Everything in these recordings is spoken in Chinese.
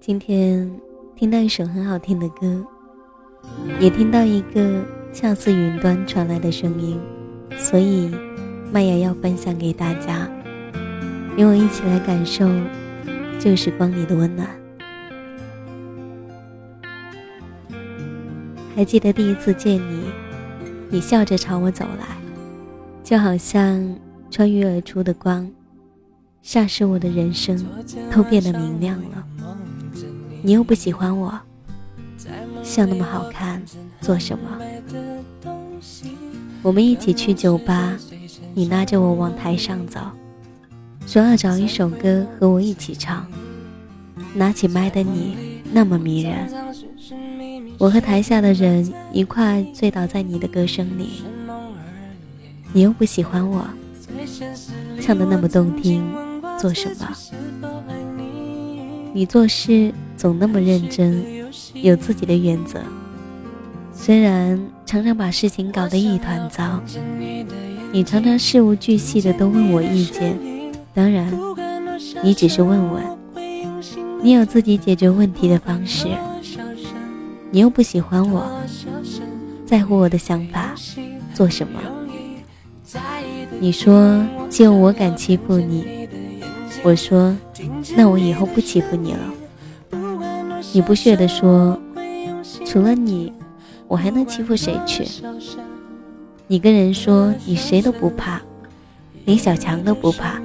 今天听到一首很好听的歌，也听到一个恰似云端传来的声音，所以麦芽要分享给大家，与我一起来感受旧时光里的温暖。还记得第一次见你，你笑着朝我走来，就好像穿越而出的光，霎时我的人生都变得明亮了。你又不喜欢我，笑那么好看，做什么？我们一起去酒吧，你拉着我往台上走，说要找一首歌和我一起唱。拿起麦的你那么迷人，我和台下的人一块醉倒在你的歌声里。你又不喜欢我，唱的那么动听，做什么？你做事。总那么认真，有自己的原则。虽然常常把事情搞得一团糟，你常常事无巨细的都问我意见。当然，你只是问问，你有自己解决问题的方式。你又不喜欢我，在乎我的想法，做什么？你说就我敢欺负你，我说那我以后不欺负你了。你不屑地说：“除了你，我还能欺负谁去？”你跟人说你谁都不怕，连小强都不怕，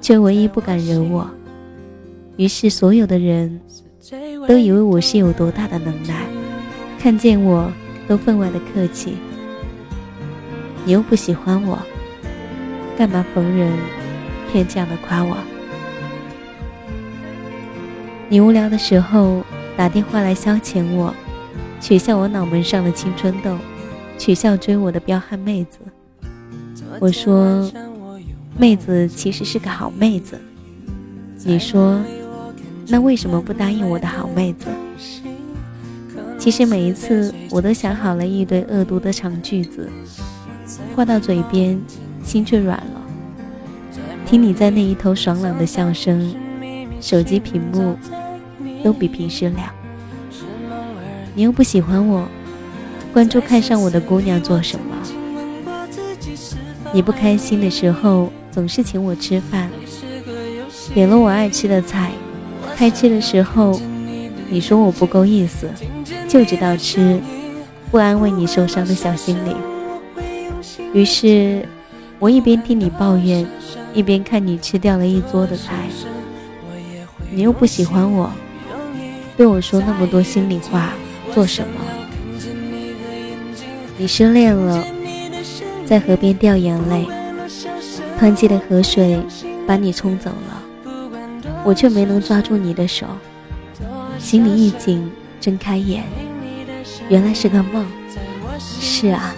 却唯一不敢惹我。于是所有的人都以为我是有多大的能耐，看见我都分外的客气。你又不喜欢我，干嘛逢人偏这样的夸我？你无聊的时候。打电话来消遣我，取笑我脑门上的青春痘，取笑追我的彪悍妹子。我说，妹子其实是个好妹子。你说，那为什么不答应我的好妹子？其实每一次我都想好了一堆恶毒的长句子，话到嘴边，心却软了。听你在那一头爽朗的笑声，手机屏幕。都比平时亮。你又不喜欢我，关注看上我的姑娘做什么？你不开心的时候总是请我吃饭，点了我爱吃的菜，开吃的时候你说我不够意思，就知道吃，不安慰你受伤的小心灵。于是，我一边听你抱怨，一边看你吃掉了一桌的菜。你又不喜欢我。对我说那么多心里话，做什么？你失恋了，在河边掉眼泪，湍急的河水把你冲走了，我却没能抓住你的手，心里一紧，睁开眼，原来是个梦。是啊，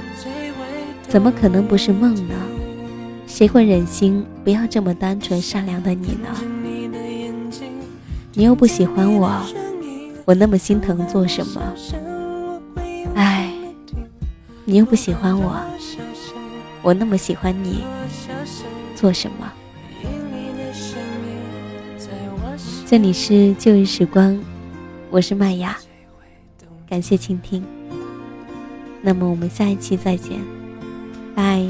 怎么可能不是梦呢？谁会忍心不要这么单纯善良的你呢？你又不喜欢我。我那么心疼做什么？唉，你又不喜欢我，我那么喜欢你，做什么？这里是旧日时光，我是麦雅，感谢倾听。那么我们下一期再见，拜。